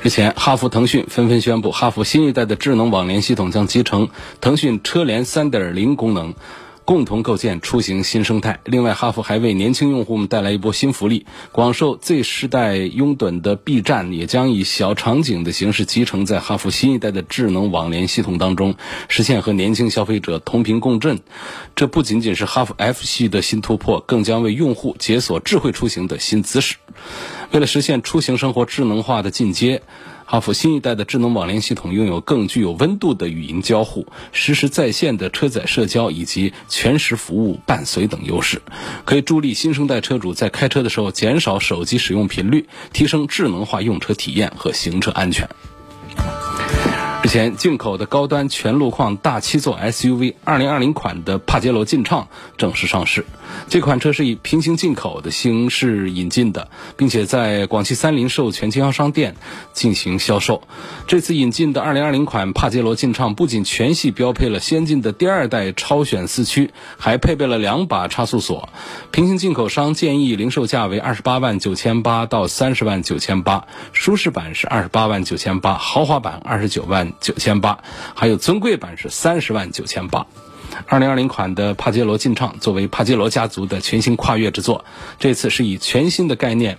日前，哈弗、腾讯纷纷宣布，哈弗新一代的智能网联系统将集成腾讯车联3.0功能，共同构建出行新生态。另外，哈弗还为年轻用户们带来一波新福利：广受 Z 世代拥趸的 B 站也将以小场景的形式集成在哈弗新一代的智能网联系统当中，实现和年轻消费者同频共振。这不仅仅是哈弗 F 系的新突破，更将为用户解锁智慧出行的新姿势。为了实现出行生活智能化的进阶，哈弗新一代的智能网联系统拥有更具有温度的语音交互、实时在线的车载社交以及全时服务伴随等优势，可以助力新生代车主在开车的时候减少手机使用频率，提升智能化用车体验和行车安全。日前，进口的高端全路况大七座 SUV 2020款的帕杰罗劲畅正式上市。这款车是以平行进口的形式引进的，并且在广汽三菱授权经销商店进行销售。这次引进的2020款帕杰罗劲畅不仅全系标配了先进的第二代超选四驱，还配备了两把差速锁。平行进口商建议零售价为二十八万九千八到三十万九千八，舒适版是二十八万九千八，豪华版二十九九千八，还有尊贵版是三十万九千八。二零二零款的帕杰罗劲畅作为帕杰罗家族的全新跨越之作，这次是以全新的概念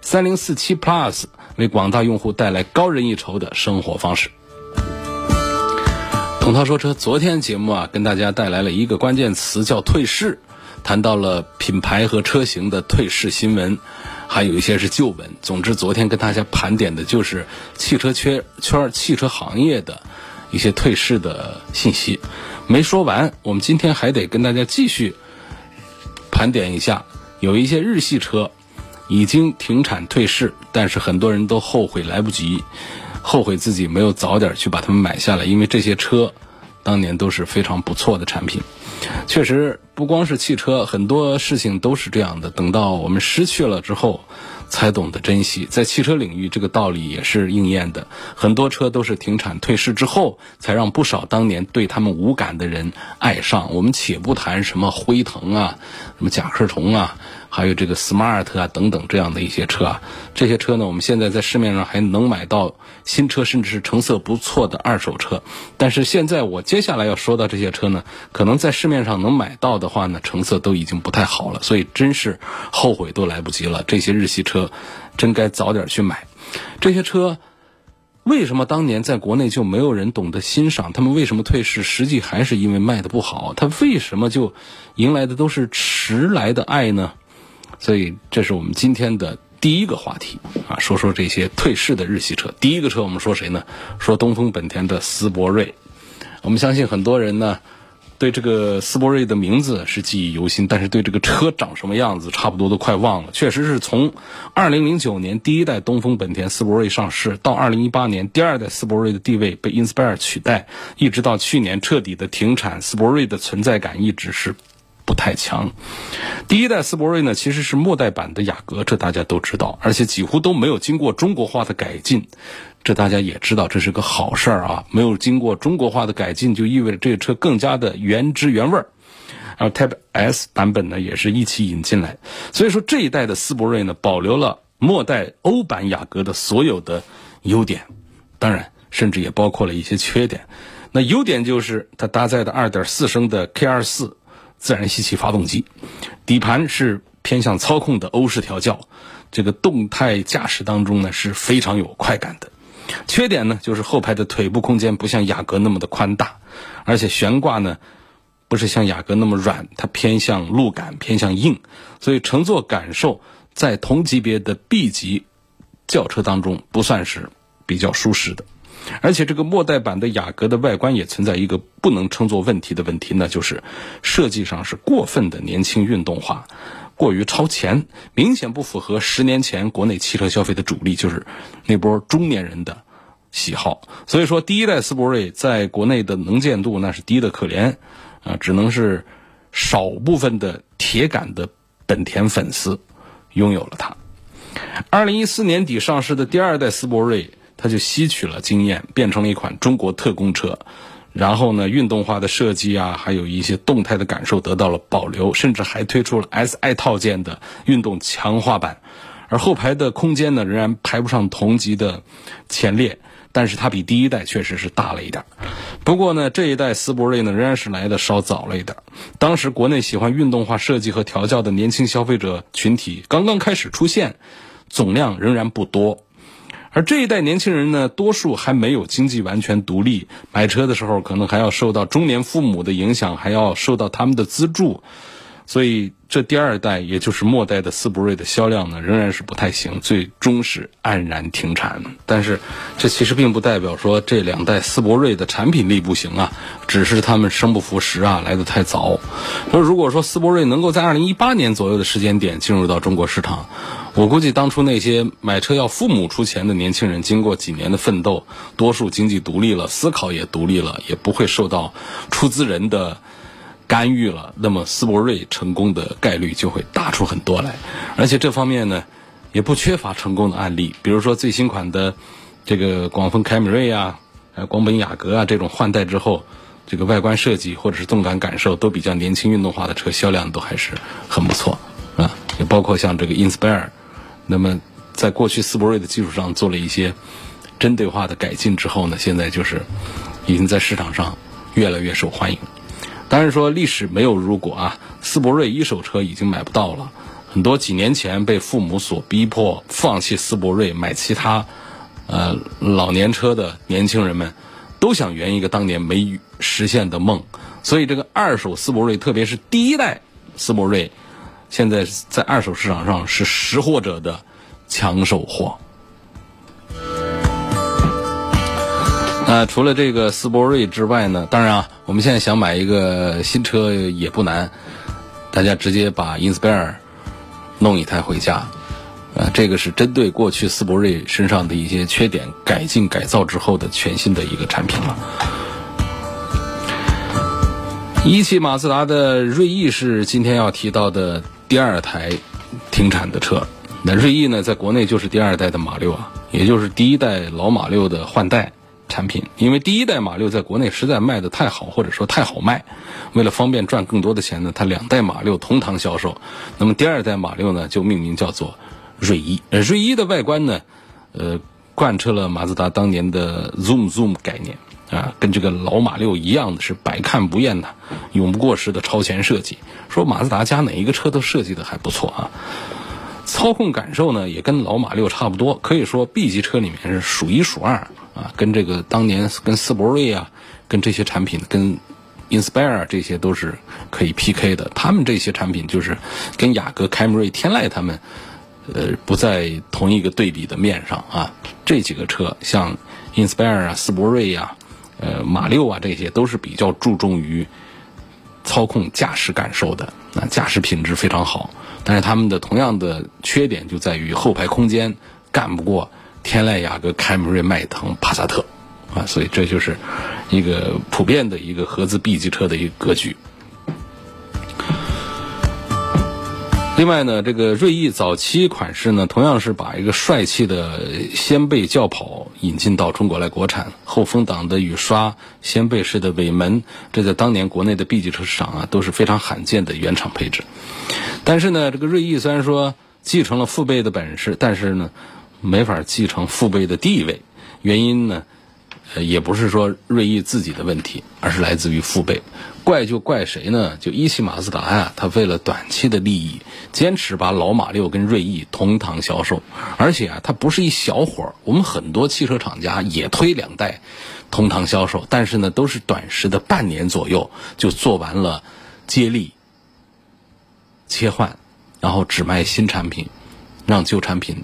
三零四七 Plus 为广大用户带来高人一筹的生活方式。董涛说车，昨天节目啊，跟大家带来了一个关键词叫退市，谈到了品牌和车型的退市新闻，还有一些是旧闻。总之，昨天跟大家盘点的就是汽车圈圈、汽车行业的一些退市的信息。没说完，我们今天还得跟大家继续盘点一下，有一些日系车已经停产退市，但是很多人都后悔来不及，后悔自己没有早点去把它们买下来，因为这些车当年都是非常不错的产品。确实，不光是汽车，很多事情都是这样的。等到我们失去了之后。才懂得珍惜，在汽车领域，这个道理也是应验的。很多车都是停产退市之后，才让不少当年对他们无感的人爱上。我们且不谈什么辉腾啊，什么甲壳虫啊。还有这个 smart 啊等等这样的一些车啊，这些车呢，我们现在在市面上还能买到新车，甚至是成色不错的二手车。但是现在我接下来要说到这些车呢，可能在市面上能买到的话呢，成色都已经不太好了，所以真是后悔都来不及了。这些日系车，真该早点去买。这些车为什么当年在国内就没有人懂得欣赏？他们为什么退市？实际还是因为卖的不好。他为什么就迎来的都是迟来的爱呢？所以，这是我们今天的第一个话题啊，说说这些退市的日系车。第一个车，我们说谁呢？说东风本田的思铂睿。我们相信很多人呢，对这个思铂睿的名字是记忆犹新，但是对这个车长什么样子，差不多都快忘了。确实是从2009年第一代东风本田思铂睿上市，到2018年第二代思铂睿的地位被 Inspire 取代，一直到去年彻底的停产，思铂睿的存在感一直是。不太强。第一代斯铂睿呢，其实是末代版的雅阁，这大家都知道，而且几乎都没有经过中国化的改进，这大家也知道，这是个好事儿啊。没有经过中国化的改进，就意味着这个车更加的原汁原味儿。然后 Type S 版本呢，也是一起引进来，所以说这一代的斯铂睿呢，保留了末代欧版雅阁的所有的优点，当然，甚至也包括了一些缺点。那优点就是它搭载的2.4升的 K24。自然吸气发动机，底盘是偏向操控的欧式调教，这个动态驾驶当中呢是非常有快感的。缺点呢就是后排的腿部空间不像雅阁那么的宽大，而且悬挂呢不是像雅阁那么软，它偏向路感偏向硬，所以乘坐感受在同级别的 B 级轿车当中不算是比较舒适的。而且这个末代版的雅阁的外观也存在一个不能称作问题的问题，那就是设计上是过分的年轻运动化，过于超前，明显不符合十年前国内汽车消费的主力，就是那波中年人的喜好。所以说，第一代斯铂瑞在国内的能见度那是低的可怜，啊，只能是少部分的铁杆的本田粉丝拥有了它。二零一四年底上市的第二代斯铂瑞，它就吸取了经验，变成了一款中国特供车。然后呢，运动化的设计啊，还有一些动态的感受得到了保留，甚至还推出了 SI 套件的运动强化版。而后排的空间呢，仍然排不上同级的前列，但是它比第一代确实是大了一点。不过呢，这一代斯铂瑞呢，仍然是来的稍早了一点。当时国内喜欢运动化设计和调教的年轻消费者群体刚刚开始出现，总量仍然不多。而这一代年轻人呢，多数还没有经济完全独立，买车的时候可能还要受到中年父母的影响，还要受到他们的资助，所以这第二代，也就是末代的斯铂瑞的销量呢，仍然是不太行，最终是黯然停产。但是，这其实并不代表说这两代斯铂瑞的产品力不行啊，只是他们生不逢时啊，来得太早。说如果说斯铂瑞能够在二零一八年左右的时间点进入到中国市场，我估计当初那些买车要父母出钱的年轻人，经过几年的奋斗，多数经济独立了，思考也独立了，也不会受到出资人的干预了。那么斯铂瑞成功的概率就会大出很多来。而且这方面呢，也不缺乏成功的案例，比如说最新款的这个广丰凯美瑞啊，呃广本雅阁啊这种换代之后，这个外观设计或者是动感感受都比较年轻运动化的车，销量都还是很不错啊。也包括像这个 Inspire。那么，在过去斯铂瑞的基础上做了一些针对化的改进之后呢，现在就是已经在市场上越来越受欢迎。当然说历史没有如果啊，斯铂瑞一手车已经买不到了，很多几年前被父母所逼迫放弃斯铂瑞买其他呃老年车的年轻人们，都想圆一个当年没实现的梦。所以这个二手斯铂瑞，特别是第一代斯铂瑞。现在在二手市场上是识货者的抢手货。那除了这个斯铂瑞之外呢？当然啊，我们现在想买一个新车也不难，大家直接把 Inspire 弄一台回家。啊，这个是针对过去斯铂瑞身上的一些缺点改进改造之后的全新的一个产品了。一汽马自达的锐意是今天要提到的。第二台停产的车，那锐意呢，在国内就是第二代的马六啊，也就是第一代老马六的换代产品。因为第一代马六在国内实在卖的太好，或者说太好卖，为了方便赚更多的钱呢，它两代马六同堂销售。那么第二代马六呢，就命名叫做锐意。呃，锐意的外观呢，呃，贯彻了马自达当年的 Zoom Zoom 概念。啊，跟这个老马六一样的是百看不厌的、永不过时的超前设计。说马自达家哪一个车都设计的还不错啊。操控感受呢，也跟老马六差不多，可以说 B 级车里面是数一数二啊。跟这个当年跟斯铂瑞啊，跟这些产品，跟 Inspire 这些都是可以 PK 的。他们这些产品就是跟雅阁、凯美瑞、天籁他们，呃，不在同一个对比的面上啊。这几个车像 Inspire 啊、斯铂瑞呀。呃，马六啊，这些都是比较注重于操控驾驶感受的，啊，驾驶品质非常好。但是他们的同样的缺点就在于后排空间干不过天籁、雅阁、凯美瑞、迈腾、帕萨特，啊，所以这就是一个普遍的一个合资 B 级车的一个格局。另外呢，这个锐意早期款式呢，同样是把一个帅气的掀背轿跑引进到中国来国产，后风挡的雨刷、掀背式的尾门，这在当年国内的 B 级车市场啊都是非常罕见的原厂配置。但是呢，这个锐意虽然说继承了父辈的本事，但是呢，没法继承父辈的地位。原因呢，呃，也不是说锐意自己的问题，而是来自于父辈。怪就怪谁呢？就一汽马自达呀，他为了短期的利益，坚持把老马六跟锐意同堂销售，而且啊，它不是一小伙儿。我们很多汽车厂家也推两代同堂销售，但是呢，都是短时的半年左右就做完了接力切换，然后只卖新产品，让旧产品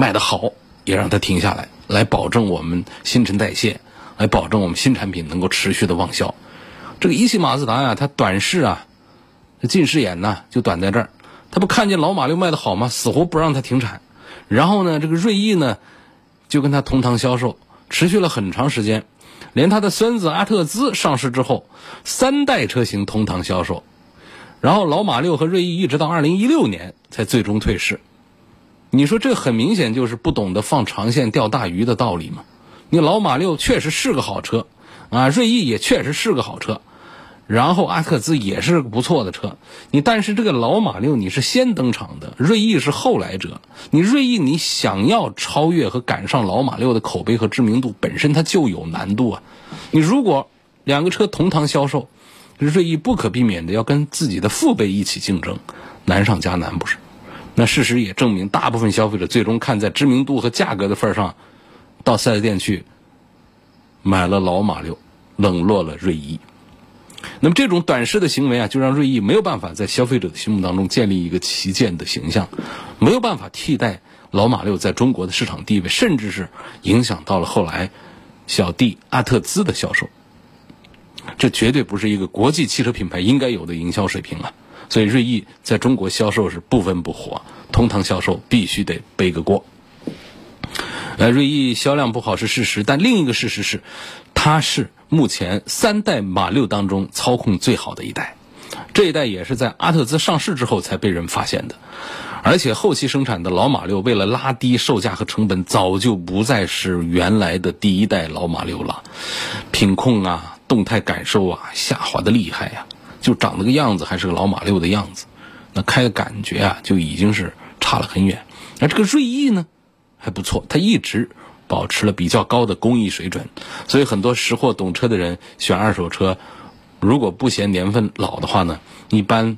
卖得好，也让它停下来，来保证我们新陈代谢，来保证我们新产品能够持续的旺销。这个一汽马自达呀，它短视啊，近视眼呐，就短在这儿。他不看见老马六卖的好吗？死活不让他停产。然后呢，这个锐意呢，就跟他同堂销售，持续了很长时间。连他的孙子阿特兹上市之后，三代车型同堂销售。然后老马六和锐意一直到二零一六年才最终退市。你说这很明显就是不懂得放长线钓大鱼的道理嘛？你老马六确实是个好车，啊，锐意也确实是个好车。然后阿特兹也是不错的车，你但是这个老马六你是先登场的，锐意是后来者。你锐意你想要超越和赶上老马六的口碑和知名度，本身它就有难度啊。你如果两个车同堂销售，锐意不可避免的要跟自己的父辈一起竞争，难上加难不是？那事实也证明，大部分消费者最终看在知名度和价格的份上，到四 S 店去买了老马六，冷落了锐意。那么这种短视的行为啊，就让锐意没有办法在消费者的心目当中建立一个旗舰的形象，没有办法替代老马六在中国的市场地位，甚至是影响到了后来小弟阿特兹的销售。这绝对不是一个国际汽车品牌应该有的营销水平啊！所以锐意在中国销售是不温不火，同堂销售必须得背个锅。呃，锐意销量不好是事实，但另一个事实是，它是。目前三代马六当中操控最好的一代，这一代也是在阿特兹上市之后才被人发现的，而且后期生产的老马六为了拉低售价和成本，早就不再是原来的第一代老马六了，品控啊、动态感受啊下滑的厉害呀，就长那个样子还是个老马六的样子，那开的感觉啊就已经是差了很远。而这个锐意呢还不错，它一直。保持了比较高的工艺水准，所以很多识货懂车的人选二手车，如果不嫌年份老的话呢，一般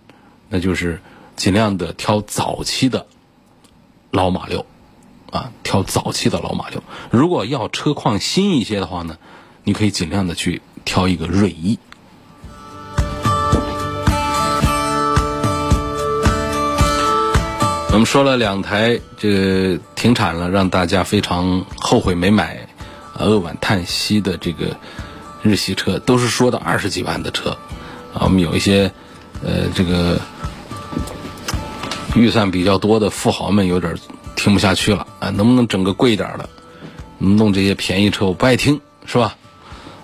那就是尽量的挑早期的老马六，啊，挑早期的老马六。如果要车况新一些的话呢，你可以尽量的去挑一个锐意。我们说了两台，这个停产了，让大家非常后悔没买，扼腕叹息的这个日系车，都是说的二十几万的车，啊，我们有一些呃这个预算比较多的富豪们有点听不下去了啊，能不能整个贵一点的？弄这些便宜车我不爱听，是吧？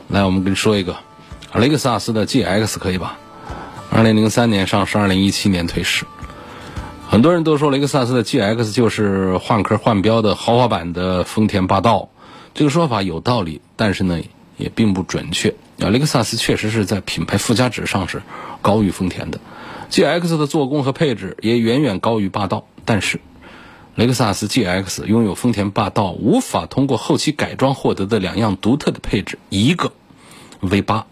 来，我们跟你说一个，雷克萨斯的 GX 可以吧？二零零三年上市，二零一七年退市。很多人都说雷克萨斯的 GX 就是换壳换标的豪华版的丰田霸道，这个说法有道理，但是呢也并不准确。啊，雷克萨斯确实是在品牌附加值上是高于丰田的，GX 的做工和配置也远远高于霸道，但是雷克萨斯 GX 拥有丰田霸道无法通过后期改装获得的两样独特的配置，一个 V 八，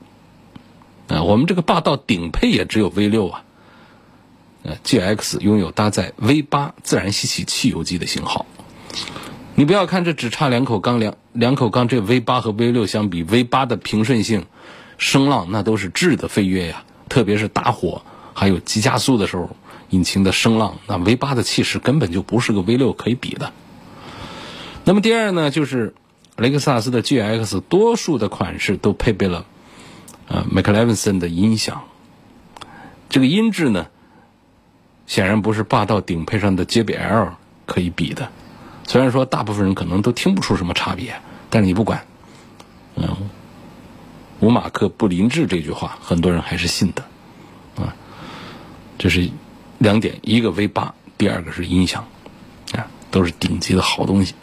啊，我们这个霸道顶配也只有 V 六啊。G X 拥有搭载 V 八自然吸气汽油机的型号，你不要看这只差两口缸，两两口缸，这 V 八和 V 六相比，V 八的平顺性、声浪那都是质的飞跃呀，特别是打火还有急加速的时候，引擎的声浪，那 V 八的气势根本就不是个 V 六可以比的。那么第二呢，就是雷克萨斯的 G X 多数的款式都配备了呃 m c l e v i n s o n 的音响，这个音质呢。显然不是霸道顶配上的 JBL 可以比的，虽然说大部分人可能都听不出什么差别，但是你不管，嗯，五马克不临制这句话，很多人还是信的，啊，这是两点，一个 V 八，第二个是音响，啊，都是顶级的好东西。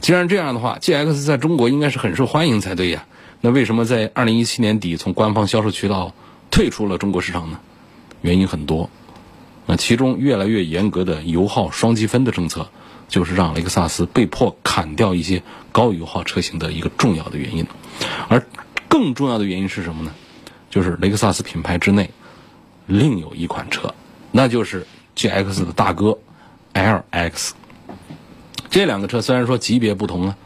既然这样的话，GX 在中国应该是很受欢迎才对呀，那为什么在二零一七年底从官方销售渠道退出了中国市场呢？原因很多。那其中越来越严格的油耗双积分的政策，就是让雷克萨斯被迫砍掉一些高油耗车型的一个重要的原因。而更重要的原因是什么呢？就是雷克萨斯品牌之内另有一款车，那就是 GX 的大哥 LX。这两个车虽然说级别不同啊，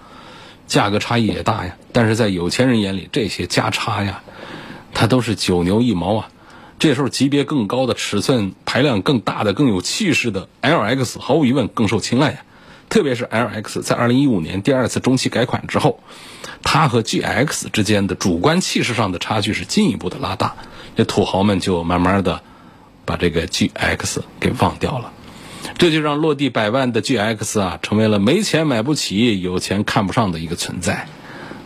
价格差异也大呀，但是在有钱人眼里，这些价差呀，它都是九牛一毛啊。这时候级别更高的、尺寸排量更大的、更有气势的 LX 毫无疑问更受青睐呀。特别是 LX 在2015年第二次中期改款之后，它和 GX 之间的主观气势上的差距是进一步的拉大，这土豪们就慢慢的把这个 GX 给忘掉了，这就让落地百万的 GX 啊，成为了没钱买不起、有钱看不上的一个存在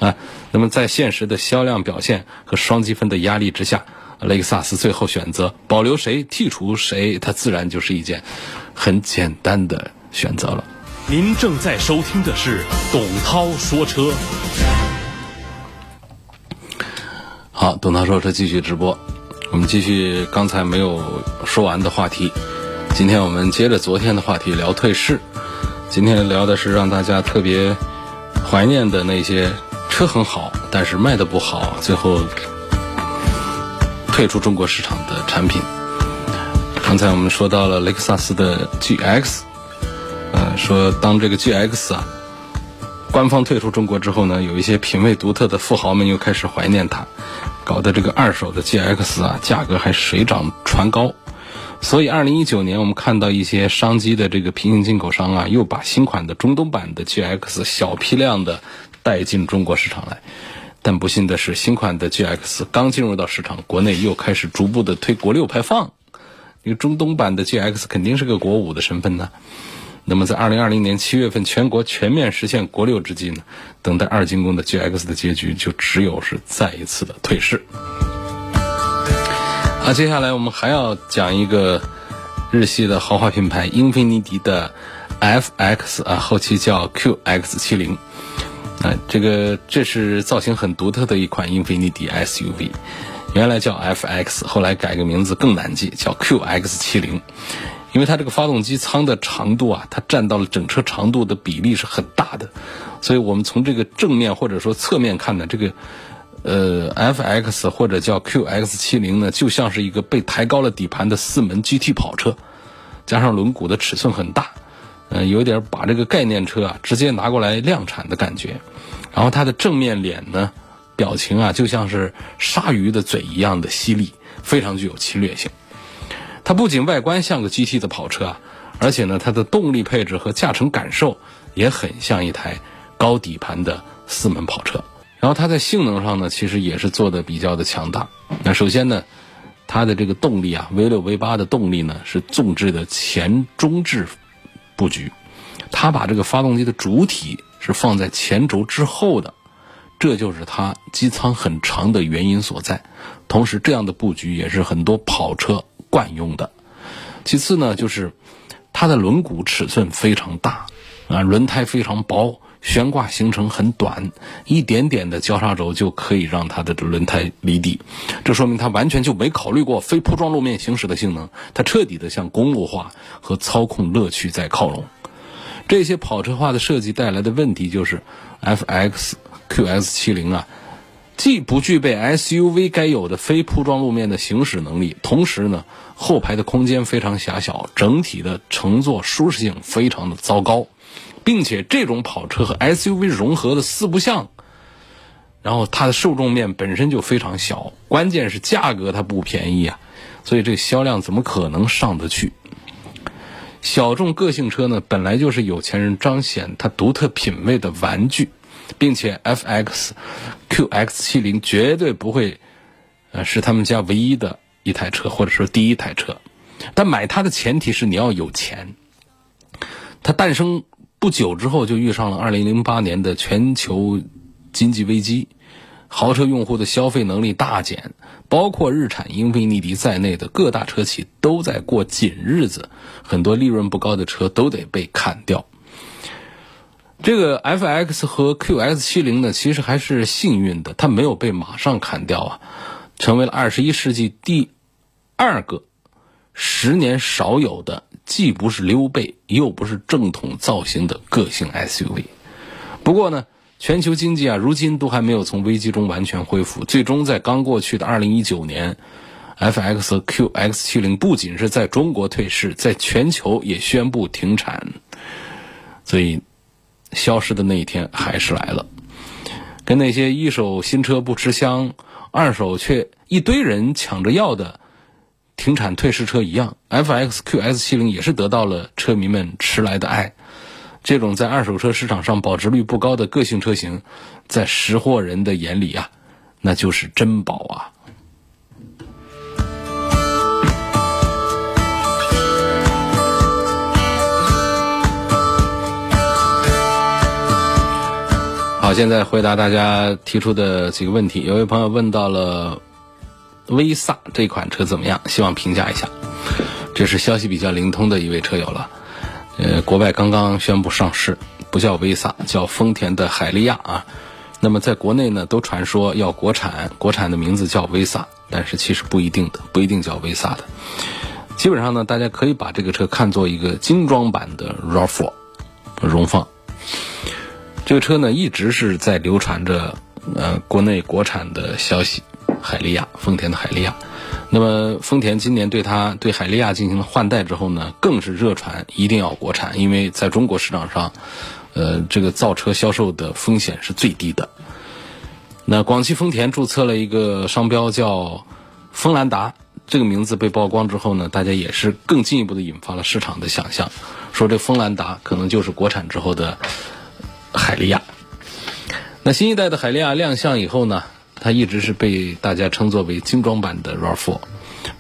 啊。那么在现实的销量表现和双积分的压力之下，雷克萨斯最后选择保留谁、剔除谁，它自然就是一件很简单的选择了。您正在收听的是董涛说车。好，董涛说车继续直播，我们继续刚才没有说完的话题。今天我们接着昨天的话题聊退市，今天聊的是让大家特别怀念的那些车很好，但是卖的不好，最后退出中国市场的产品。刚才我们说到了雷克萨斯的 GX，呃，说当这个 GX 啊官方退出中国之后呢，有一些品味独特的富豪们又开始怀念它，搞得这个二手的 GX 啊价格还水涨船高。所以，二零一九年我们看到一些商机的这个平行进口商啊，又把新款的中东版的 GX 小批量的带进中国市场来。但不幸的是，新款的 GX 刚进入到市场，国内又开始逐步的推国六排放。因为中东版的 GX 肯定是个国五的身份呢。那么，在二零二零年七月份全国全面实现国六之际呢，等待二进宫的 GX 的结局就只有是再一次的退市。啊，接下来我们还要讲一个日系的豪华品牌英菲尼迪的 FX 啊，后期叫 QX70。啊，这个这是造型很独特的一款英菲尼迪 SUV，原来叫 FX，后来改个名字更难记，叫 QX70。因为它这个发动机舱的长度啊，它占到了整车长度的比例是很大的，所以我们从这个正面或者说侧面看呢，这个。呃，FX 或者叫 QX70 呢，就像是一个被抬高了底盘的四门 GT 跑车，加上轮毂的尺寸很大，嗯，有点把这个概念车啊直接拿过来量产的感觉。然后它的正面脸呢，表情啊就像是鲨鱼的嘴一样的犀利，非常具有侵略性。它不仅外观像个 GT 的跑车啊，而且呢，它的动力配置和驾乘感受也很像一台高底盘的四门跑车。然后它在性能上呢，其实也是做的比较的强大。那首先呢，它的这个动力啊，V 六 V 八的动力呢是纵置的前中置布局，它把这个发动机的主体是放在前轴之后的，这就是它机舱很长的原因所在。同时，这样的布局也是很多跑车惯用的。其次呢，就是它的轮毂尺寸非常大，啊，轮胎非常薄。悬挂行程很短，一点点的交叉轴就可以让它的轮胎离地，这说明它完全就没考虑过非铺装路面行驶的性能，它彻底的向公路化和操控乐趣在靠拢。这些跑车化的设计带来的问题就是，FX QS70 啊，既不具备 SUV 该有的非铺装路面的行驶能力，同时呢，后排的空间非常狭小，整体的乘坐舒适性非常的糟糕。并且这种跑车和 SUV 融合的四不像，然后它的受众面本身就非常小，关键是价格它不便宜啊，所以这个销量怎么可能上得去？小众个性车呢，本来就是有钱人彰显他独特品味的玩具，并且 FX QX70 绝对不会呃是他们家唯一的一台车，或者说第一台车，但买它的前提是你要有钱，它诞生。不久之后，就遇上了2008年的全球经济危机，豪车用户的消费能力大减，包括日产英菲尼迪在内的各大车企都在过紧日子，很多利润不高的车都得被砍掉。这个 FX 和 QS70 呢，其实还是幸运的，它没有被马上砍掉啊，成为了21世纪第二个十年少有的。既不是溜背，又不是正统造型的个性 SUV。不过呢，全球经济啊，如今都还没有从危机中完全恢复。最终在刚过去的2019年，FX QX70 不仅是在中国退市，在全球也宣布停产。所以，消失的那一天还是来了。跟那些一手新车不吃香，二手却一堆人抢着要的。停产退市车一样 fxqs 七零也是得到了车迷们迟来的爱。这种在二手车市场上保值率不高的个性车型在识货人的眼里啊那就是珍宝啊。好现在回答大家提出的几个问题。有位朋友问到了威萨这款车怎么样，希望评价一下。这是消息比较灵通的一位车友了。呃，国外刚刚宣布上市，不叫威萨，叫丰田的海利亚啊。那么在国内呢，都传说要国产，国产的名字叫威萨，但是其实不一定的，不一定叫威萨的。基本上呢，大家可以把这个车看作一个精装版的 RAV4 荣放。这个车呢，一直是在流传着呃国内国产的消息，海利亚，丰田的海利亚。那么丰田今年对它对海利亚进行了换代之后呢，更是热传一定要国产，因为在中国市场上，呃，这个造车销售的风险是最低的。那广汽丰田注册了一个商标叫锋兰达，这个名字被曝光之后呢，大家也是更进一步的引发了市场的想象，说这锋兰达可能就是国产之后的。海利亚，那新一代的海利亚亮相以后呢，它一直是被大家称作为精装版的 RAV4，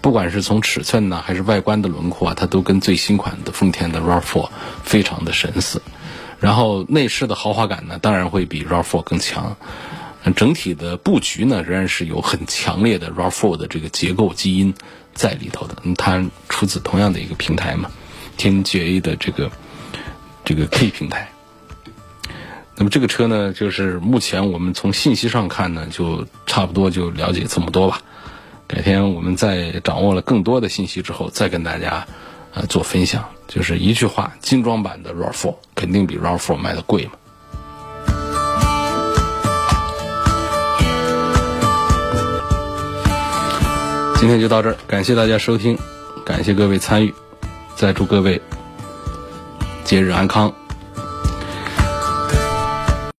不管是从尺寸呢，还是外观的轮廓啊，它都跟最新款的丰田的 RAV4 非常的神似。然后内饰的豪华感呢，当然会比 RAV4 更强。整体的布局呢，仍然是有很强烈的 RAV4 的这个结构基因在里头的。它出自同样的一个平台嘛，天际 A 的这个这个 K 平台。那么这个车呢，就是目前我们从信息上看呢，就差不多就了解这么多吧。改天我们在掌握了更多的信息之后，再跟大家呃做分享。就是一句话，精装版的 RAV4 肯定比 RAV4 卖的贵嘛。今天就到这儿，感谢大家收听，感谢各位参与，再祝各位节日安康。